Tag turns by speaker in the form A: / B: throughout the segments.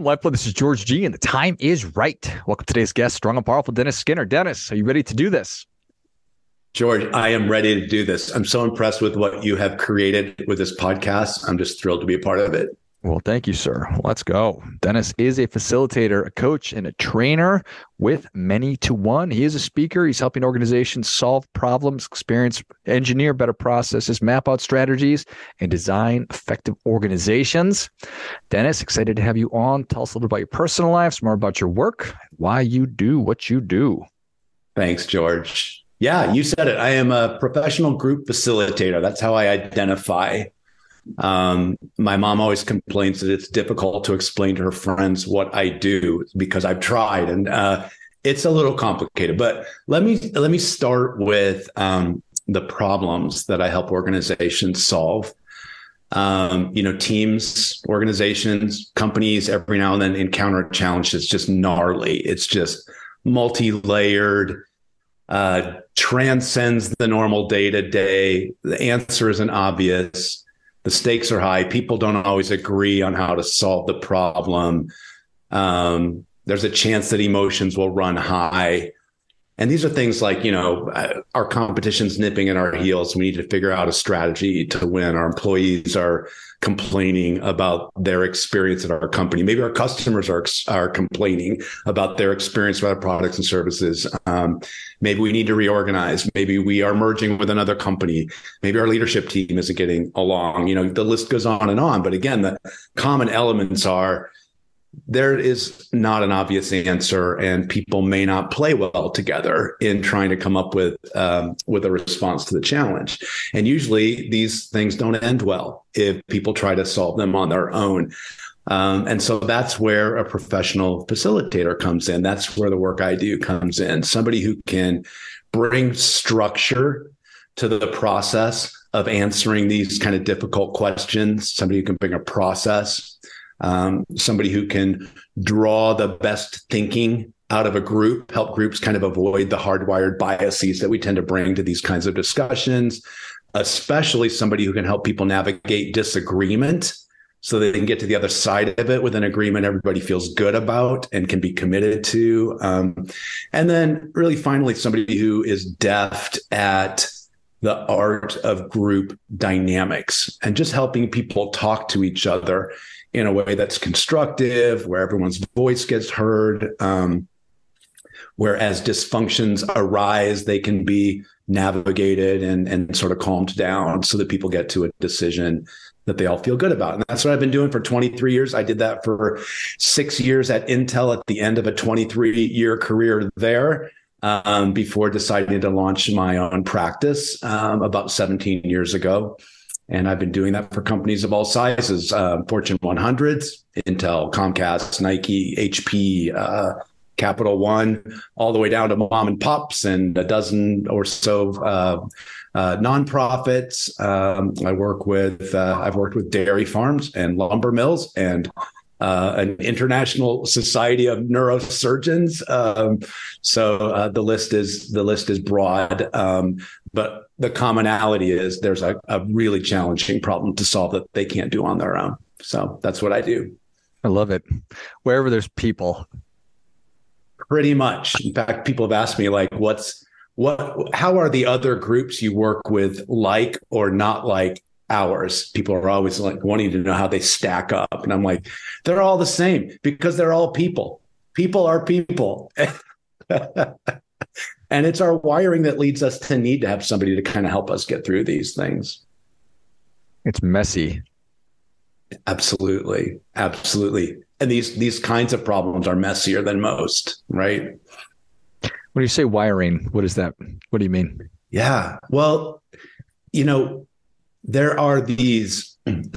A: Well, Life This is George G, and the time is right. Welcome to today's guest, strong and powerful Dennis Skinner. Dennis, are you ready to do this?
B: George, I am ready to do this. I'm so impressed with what you have created with this podcast. I'm just thrilled to be a part of it.
A: Well, thank you, sir. Let's go. Dennis is a facilitator, a coach, and a trainer with many to one. He is a speaker. He's helping organizations solve problems, experience, engineer better processes, map out strategies, and design effective organizations. Dennis, excited to have you on. Tell us a little bit about your personal life, some more about your work, why you do what you do.
B: Thanks, George. Yeah, you said it. I am a professional group facilitator. That's how I identify um, my mom always complains that it's difficult to explain to her friends what I do because I've tried and uh, it's a little complicated. But let me let me start with um, the problems that I help organizations solve. Um, you know, teams, organizations, companies every now and then encounter challenges just gnarly. It's just multi-layered. Uh, transcends the normal day to day. The answer isn't obvious the stakes are high. People don't always agree on how to solve the problem. Um, there's a chance that emotions will run high. And these are things like, you know, uh, our competition's nipping at our heels. We need to figure out a strategy to win. Our employees are complaining about their experience at our company. Maybe our customers are are complaining about their experience with our products and services. Um, maybe we need to reorganize. Maybe we are merging with another company. Maybe our leadership team isn't getting along. You know, the list goes on and on. But again, the common elements are there is not an obvious answer, and people may not play well together in trying to come up with um, with a response to the challenge. And usually, these things don't end well if people try to solve them on their own. Um, and so that's where a professional facilitator comes in. That's where the work I do comes in. Somebody who can bring structure to the process of answering these kind of difficult questions. Somebody who can bring a process um, somebody who can draw the best thinking out of a group, help groups kind of avoid the hardwired biases that we tend to bring to these kinds of discussions, especially somebody who can help people navigate disagreement so they can get to the other side of it with an agreement everybody feels good about and can be committed to. Um, and then, really, finally, somebody who is deft at the art of group dynamics and just helping people talk to each other in a way that's constructive, where everyone's voice gets heard. Um, whereas dysfunctions arise, they can be navigated and, and sort of calmed down so that people get to a decision that they all feel good about. And that's what I've been doing for 23 years. I did that for six years at Intel at the end of a 23 year career there. Um, before deciding to launch my own practice um, about 17 years ago. And I've been doing that for companies of all sizes, uh, Fortune 100s, Intel, Comcast, Nike, HP, uh, Capital One, all the way down to mom and pops and a dozen or so uh, uh nonprofits. Um, I work with, uh, I've worked with dairy farms and lumber mills and uh, an international society of neurosurgeons. Um, so uh, the list is the list is broad, um, but the commonality is there's a, a really challenging problem to solve that they can't do on their own. So that's what I do.
A: I love it. Wherever there's people.
B: Pretty much. In fact, people have asked me like, what's what how are the other groups you work with like or not like ours. People are always like wanting to know how they stack up. And I'm like, they're all the same because they're all people. People are people. and it's our wiring that leads us to need to have somebody to kind of help us get through these things.
A: It's messy.
B: Absolutely. Absolutely. And these these kinds of problems are messier than most, right?
A: When you say wiring, what is that? What do you mean?
B: Yeah. Well, you know, there are these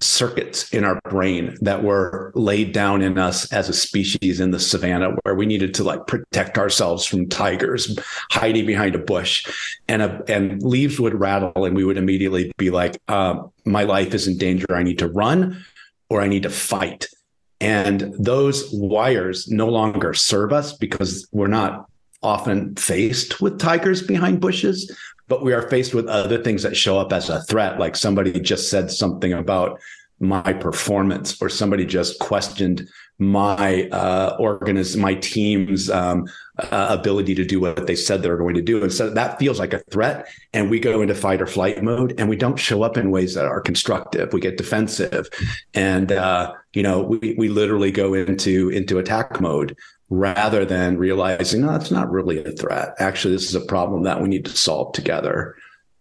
B: circuits in our brain that were laid down in us as a species in the savannah where we needed to like protect ourselves from tigers hiding behind a bush. And a, and leaves would rattle and we would immediately be like uh, my life is in danger. I need to run or i need to fight. And those wires no longer serve us because we're not often faced with tigers behind bushes but we are faced with other things that show up as a threat like somebody just said something about my performance or somebody just questioned my uh, organism, my team's um, uh, ability to do what they said they were going to do. And so that feels like a threat. And we go into fight or flight mode and we don't show up in ways that are constructive. We get defensive. And, uh, you know, we, we literally go into, into attack mode rather than realizing, no, it's not really a threat. Actually, this is a problem that we need to solve together.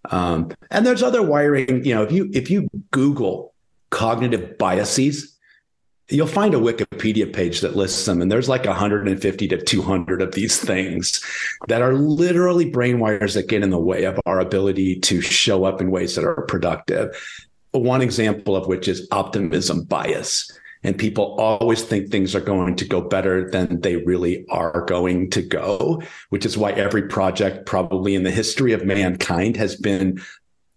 B: Um, and there's other wiring, you know, if you, if you Google cognitive biases, you'll find a Wikipedia page that lists them, and there's like 150 to 200 of these things that are literally brain wires that get in the way of our ability to show up in ways that are productive. One example of which is optimism bias. And people always think things are going to go better than they really are going to go, which is why every project, probably in the history of mankind, has been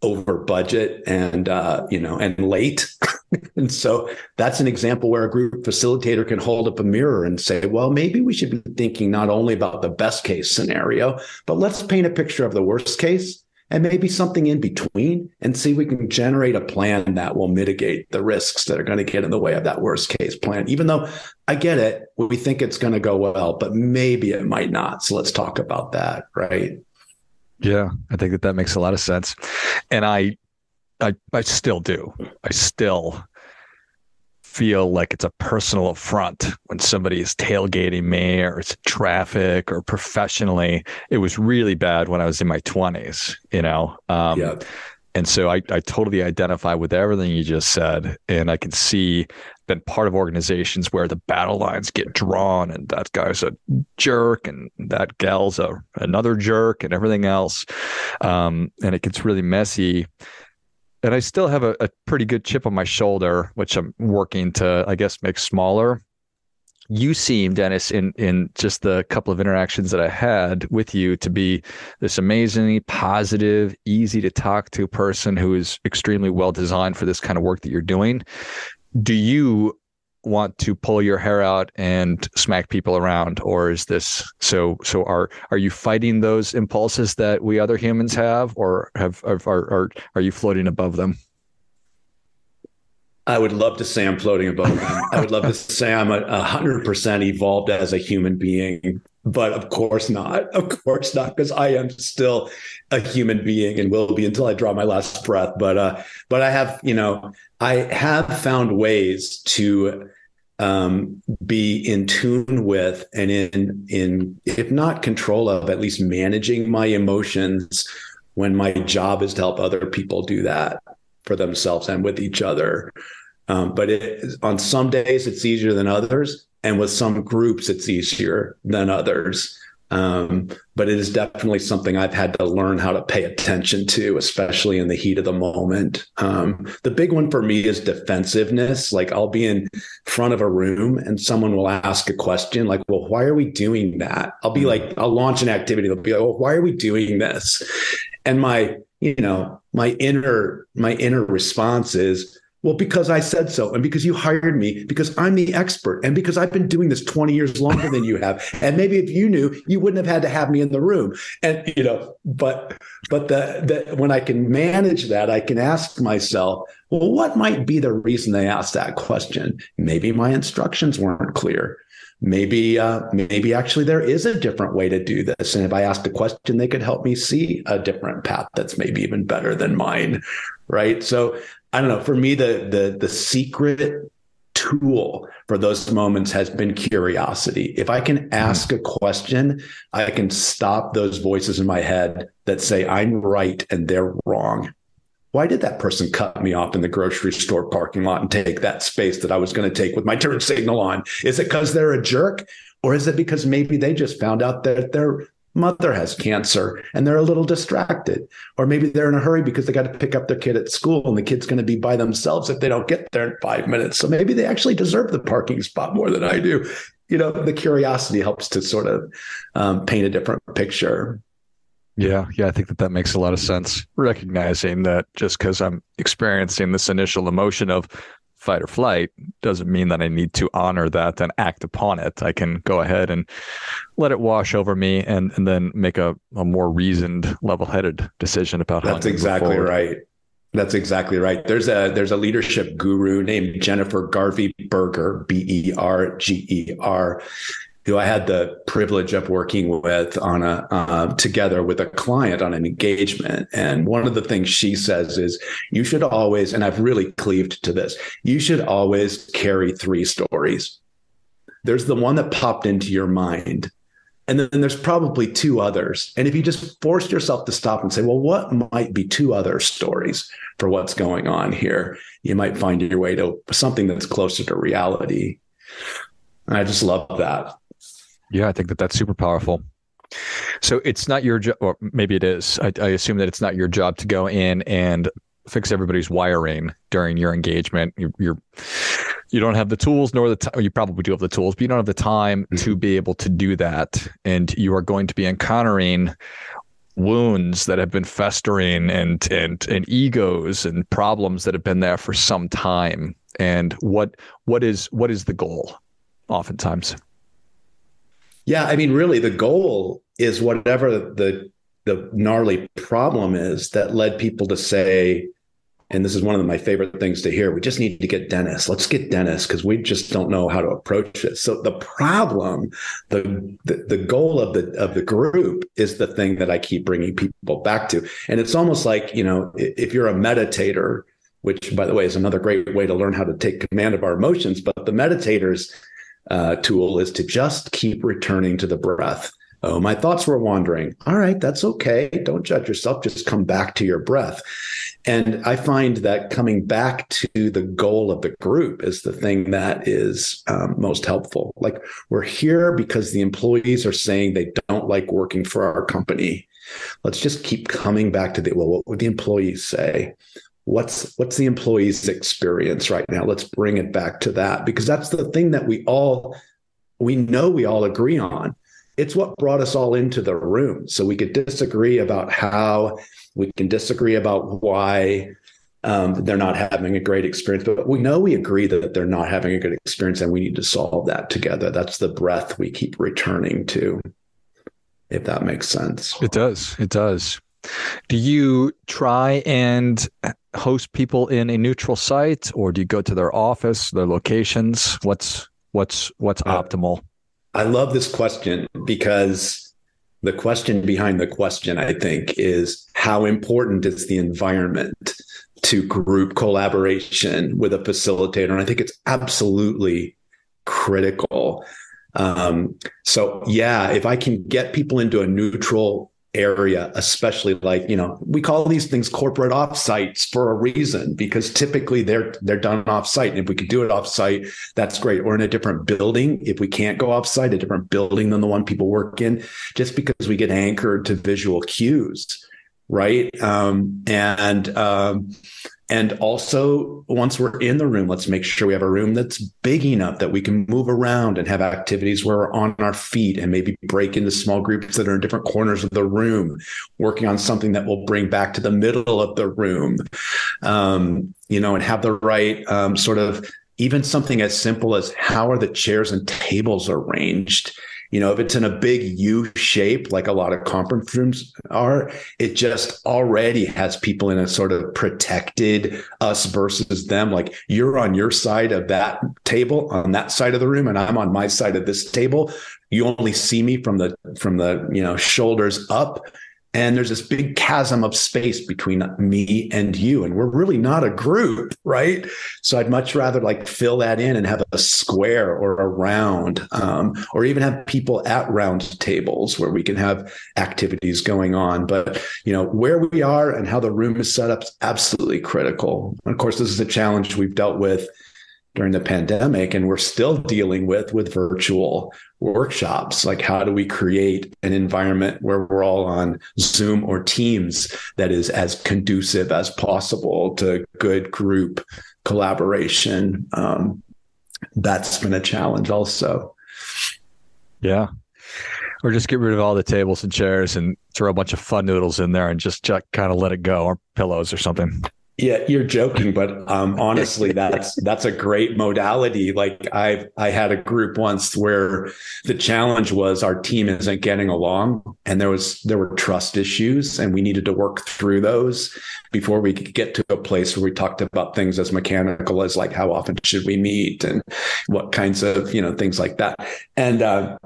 B: over budget and uh, you know and late. And so that's an example where a group facilitator can hold up a mirror and say well maybe we should be thinking not only about the best case scenario but let's paint a picture of the worst case and maybe something in between and see we can generate a plan that will mitigate the risks that are going to get in the way of that worst case plan. Even though i get it we think it's going to go well but maybe it might not. So let's talk about that right?
A: Yeah, I think that that makes a lot of sense, and I, I, I still do. I still feel like it's a personal affront when somebody is tailgating me or it's traffic or professionally. It was really bad when I was in my twenties, you know. Um, yeah. And so I, I totally identify with everything you just said, and I can see been part of organizations where the battle lines get drawn and that guy's a jerk and that gal's a another jerk and everything else um, and it gets really messy and i still have a, a pretty good chip on my shoulder which i'm working to i guess make smaller. You seem dennis in in just the couple of interactions that i had with you to be this amazingly positive easy to talk to person who is extremely well designed for this kind of work that you're doing. Do you want to pull your hair out and smack people around or is this so so are are you fighting those impulses that we other humans have or have are are, are you floating above them
B: I would love to say I'm floating above them. I would love to say I'm a hundred percent evolved as a human being, but of course not. Of course not, because I am still a human being and will be until I draw my last breath. But uh, but I have, you know, I have found ways to um, be in tune with and in in if not control of, at least managing my emotions when my job is to help other people do that for themselves and with each other. Um, but it, on some days it's easier than others, and with some groups it's easier than others. Um, but it is definitely something I've had to learn how to pay attention to, especially in the heat of the moment. Um, the big one for me is defensiveness. Like I'll be in front of a room and someone will ask a question, like, "Well, why are we doing that?" I'll be like, I'll launch an activity. They'll be like, "Well, why are we doing this?" And my, you know, my inner my inner response is, well, because I said so, and because you hired me, because I'm the expert, and because I've been doing this 20 years longer than you have. And maybe if you knew, you wouldn't have had to have me in the room. And you know, but but the, the when I can manage that, I can ask myself, well, what might be the reason they asked that question? Maybe my instructions weren't clear. Maybe uh, maybe actually there is a different way to do this. And if I ask a question, they could help me see a different path that's maybe even better than mine. Right. So I don't know. For me, the the the secret tool for those moments has been curiosity. If I can mm-hmm. ask a question, I can stop those voices in my head that say I'm right and they're wrong. Why did that person cut me off in the grocery store parking lot and take that space that I was going to take with my turn signal on? Is it because they're a jerk? Or is it because maybe they just found out that they're mother has cancer and they're a little distracted or maybe they're in a hurry because they got to pick up their kid at school and the kid's going to be by themselves if they don't get there in five minutes. So maybe they actually deserve the parking spot more than i do. You know the curiosity helps to sort of um, paint a different picture.
A: Yeah yeah i think that that makes a lot of sense. Recognizing that just because i'm experiencing this initial emotion of fight or flight doesn't mean that I need to honor that and act upon it. I can go ahead and let it wash over me and, and then make a, a more reasoned, level headed decision about how to do that.
B: That's exactly right. That's exactly right. There's a there's a leadership guru named Jennifer Garvey Berger, B E R G E R, who I had the privilege of working with on a uh, together with a client on an engagement. And one of the things she says is you should always, and I've really cleaved to this, you should always carry three stories. There's the one that popped into your mind and then there's probably two others. And if you just force yourself to stop and say, well, what might be two other stories for what's going on here? You might find your way to something that's closer to reality. And I just love that.
A: Yeah, I think that that's super powerful. So it's not your job, or maybe it is. I, I assume that it's not your job to go in and fix everybody's wiring during your engagement. You're, you're you don't have the tools nor the time. You probably do have the tools, but you don't have the time mm-hmm. to be able to do that. And you are going to be encountering wounds that have been festering and and and egos and problems that have been there for some time. And what what is what is the goal? Oftentimes.
B: Yeah, I mean, really, the goal is whatever the the gnarly problem is that led people to say, and this is one of my favorite things to hear we just need to get Dennis. Let's get Dennis because we just don't know how to approach it. So the problem, the, the, the goal of the of the group is the thing that I keep bringing people back to, and it's almost like you know if you're a meditator, which by the way is another great way to learn how to take command of our emotions, but the meditator's uh, tool is to just keep returning to the breath. Oh, my thoughts were wandering. All right, that's okay. Don't judge yourself. Just come back to your breath. And I find that coming back to the goal of the group is the thing that is um, most helpful. Like we're here because the employees are saying they don't like working for our company. Let's just keep coming back to the well, what would the employees say? What's what's the employees' experience right now? Let's bring it back to that because that's the thing that we all we know we all agree on it's what brought us all into the room. So we could disagree about how, we can disagree about why um, they're not having a great experience, but we know we agree that they're not having a good experience and we need to solve that together. That's the breath we keep returning to, if that makes sense.
A: It does. It does. Do you try and host people in a neutral site or do you go to their office, their locations? What's what's what's uh, optimal?
B: I love this question because the question behind the question, I think, is how important is the environment to group collaboration with a facilitator? And I think it's absolutely critical. Um, so, yeah, if I can get people into a neutral area, especially like, you know, we call these things corporate offsites for a reason because typically they're they're done offsite. And if we could do it offsite, that's great. Or in a different building. If we can't go offsite, a different building than the one people work in, just because we get anchored to visual cues. Right. Um, and um, and also, once we're in the room, let's make sure we have a room that's big enough that we can move around and have activities where we're on our feet and maybe break into small groups that are in different corners of the room, working on something that will bring back to the middle of the room, um, you know, and have the right um, sort of even something as simple as how are the chairs and tables arranged you know, if it's in a big U shape, like a lot of conference rooms are, it just already has people in a sort of protected us versus them. Like you're on your side of that table on that side of the room, and I'm on my side of this table. You only see me from the from the you know shoulders up and there's this big chasm of space between me and you and we're really not a group right? So i'd much rather like fill that in and have a square or a round um, or even have people at round tables where we can have activities going on. But you know where we are and how the room is set up is absolutely critical. And of course this is a challenge we've dealt with during the pandemic and we're still dealing with with virtual workshops. Like how do we create an environment where we're all on zoom or teams that is as conducive as possible to good group collaboration? Um, that's been a challenge also.
A: Yeah. Or just get rid of all the tables and chairs and throw a bunch of fun noodles in there and just kind of let it go or pillows or something
B: Yeah, you're joking, but um, honestly, that's that's a great modality. Like I I had a group once where the challenge was our team isn't getting along, and there was there were trust issues, and we needed to work through those before we could get to a place where we talked about things as mechanical as like how often should we meet and what kinds of you know things like that. And uh,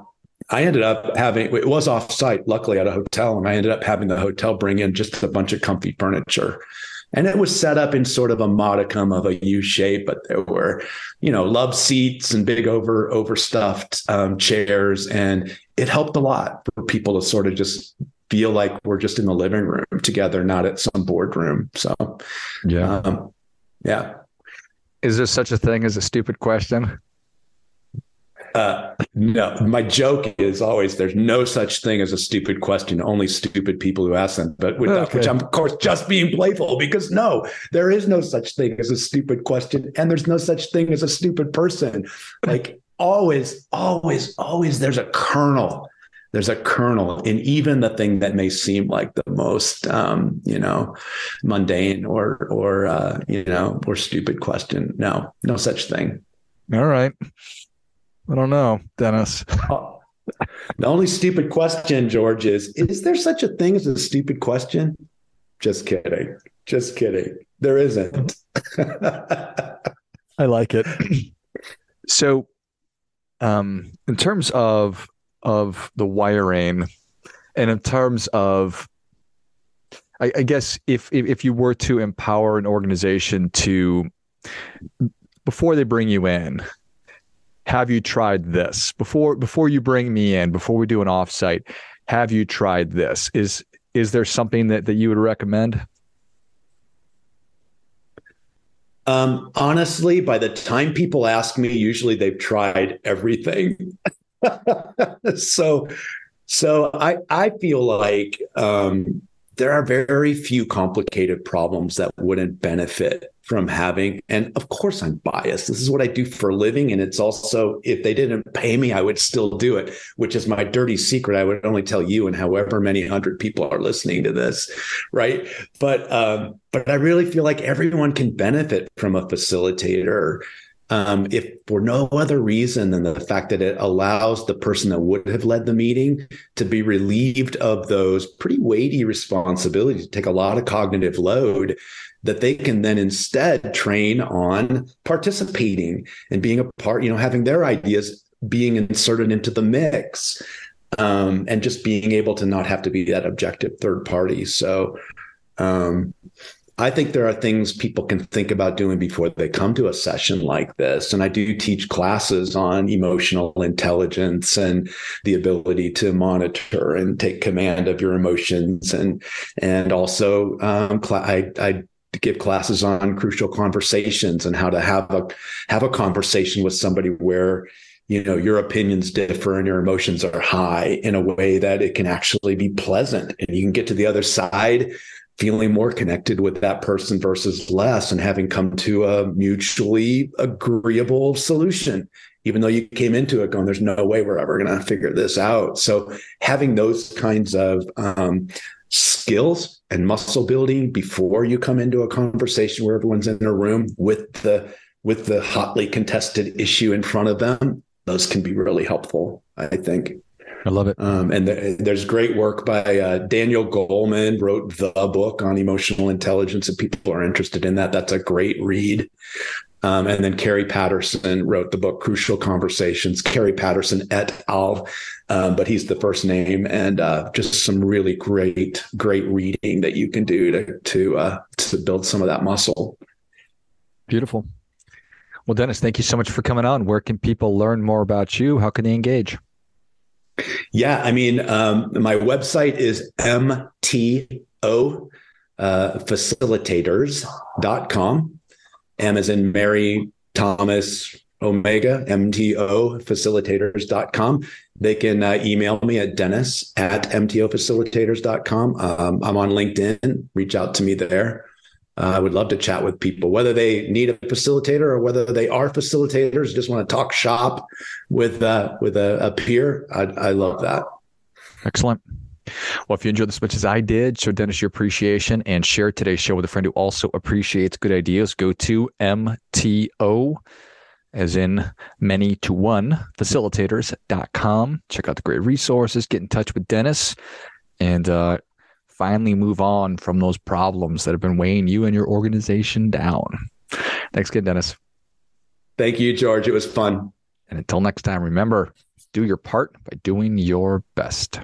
B: I ended up having it was offsite, luckily at a hotel, and I ended up having the hotel bring in just a bunch of comfy furniture and it was set up in sort of a modicum of a U shape, but there were, you know, love seats and big over overstuffed um, chairs, and it helped a lot for people to sort of just feel like we're just in the living room together, not at some boardroom. So,
A: yeah, um,
B: yeah.
A: Is there such a thing as a stupid question?
B: Uh, no, my joke is always there's no such thing as a stupid question, only stupid people who ask them. But with okay. that, which I'm of course just being playful because no, there is no such thing as a stupid question, and there's no such thing as a stupid person. Like always, always, always, there's a kernel. There's a kernel in even the thing that may seem like the most, um, you know, mundane or or uh, you know or stupid question. No, no such thing.
A: All right. I don't know, Dennis.
B: the only stupid question, George, is is there such a thing as a stupid question? Just kidding. Just kidding. There isn't.
A: I like it. So, um, in terms of of the wiring, and in terms of, I, I guess if, if if you were to empower an organization to before they bring you in, have you tried this? Before before you bring me in before we do an offsite have you tried this? Is is there something that that you would recommend?
B: Um, honestly by the time people ask me usually they've tried everything. So so i i feel like um, there are very few complicated problems that wouldn't benefit from having and of course i'm biased. This is what i do for a living and it's also if they didn't pay me i would still do it which is my dirty secret. I would only tell you and however many hundred people are listening to this right? But um but i really feel like everyone can benefit from a facilitator um, if for no other reason than the fact that it allows the person that would have led the meeting to be relieved of those pretty weighty responsibilities, to take a lot of cognitive load that they can then instead train on participating and being a part, you know, having their ideas being inserted into the mix um, and just being able to not have to be that objective third party. So, um, I think there are things people can think about doing before they come to a session like this. And I do teach classes on emotional intelligence and the ability to monitor and take command of your emotions. And, and also, um, I, I give classes on crucial conversations and how to have a, have a conversation with somebody where you know your opinions differ and your emotions are high in a way that it can actually be pleasant and you can get to the other side feeling more connected with that person versus less and having come to a mutually agreeable solution. Even though you came into it going there's no way we're ever going to figure this out. So having those kinds of um, skills and muscle building before you come into a conversation where everyone's in a room with the with the hotly contested issue in front of them those can be really helpful i think
A: I love it.
B: Um, and there's great work by uh, Daniel Goleman wrote the book on emotional intelligence. If people are interested in that, that's a great read. Um, and then Kerry Patterson wrote the book Crucial Conversations. Kerry Patterson et al. Um, but he's the first name, and uh, just some really great, great reading that you can do to to uh, to build some of that muscle.
A: Beautiful. Well, Dennis, thank you so much for coming on. Where can people learn more about you? How can they engage?
B: Yeah, I mean, um, my website is mto uh, facilitators.com. M as in Mary Thomas Omega, MTO facilitators.com. They can uh, email me at dennis at mtofacilitators.com. Um, I'm on LinkedIn. Reach out to me there uh, I would love to chat with people, whether they need a facilitator or whether they are facilitators, just want to talk shop with uh, with a, a peer. I, I love that.
A: Excellent. Well, if you enjoyed this as much as I did, show Dennis your appreciation and share today's show with a friend who also appreciates good ideas. Go to MTO, as in many to one, facilitators.com. Check out the great resources, get in touch with Dennis, and uh, finally move on from those problems that have been weighing you and your organization down. Thanks again, Dennis.
B: Thank you, George. It was fun.
A: And until next time, remember do your part by doing your best.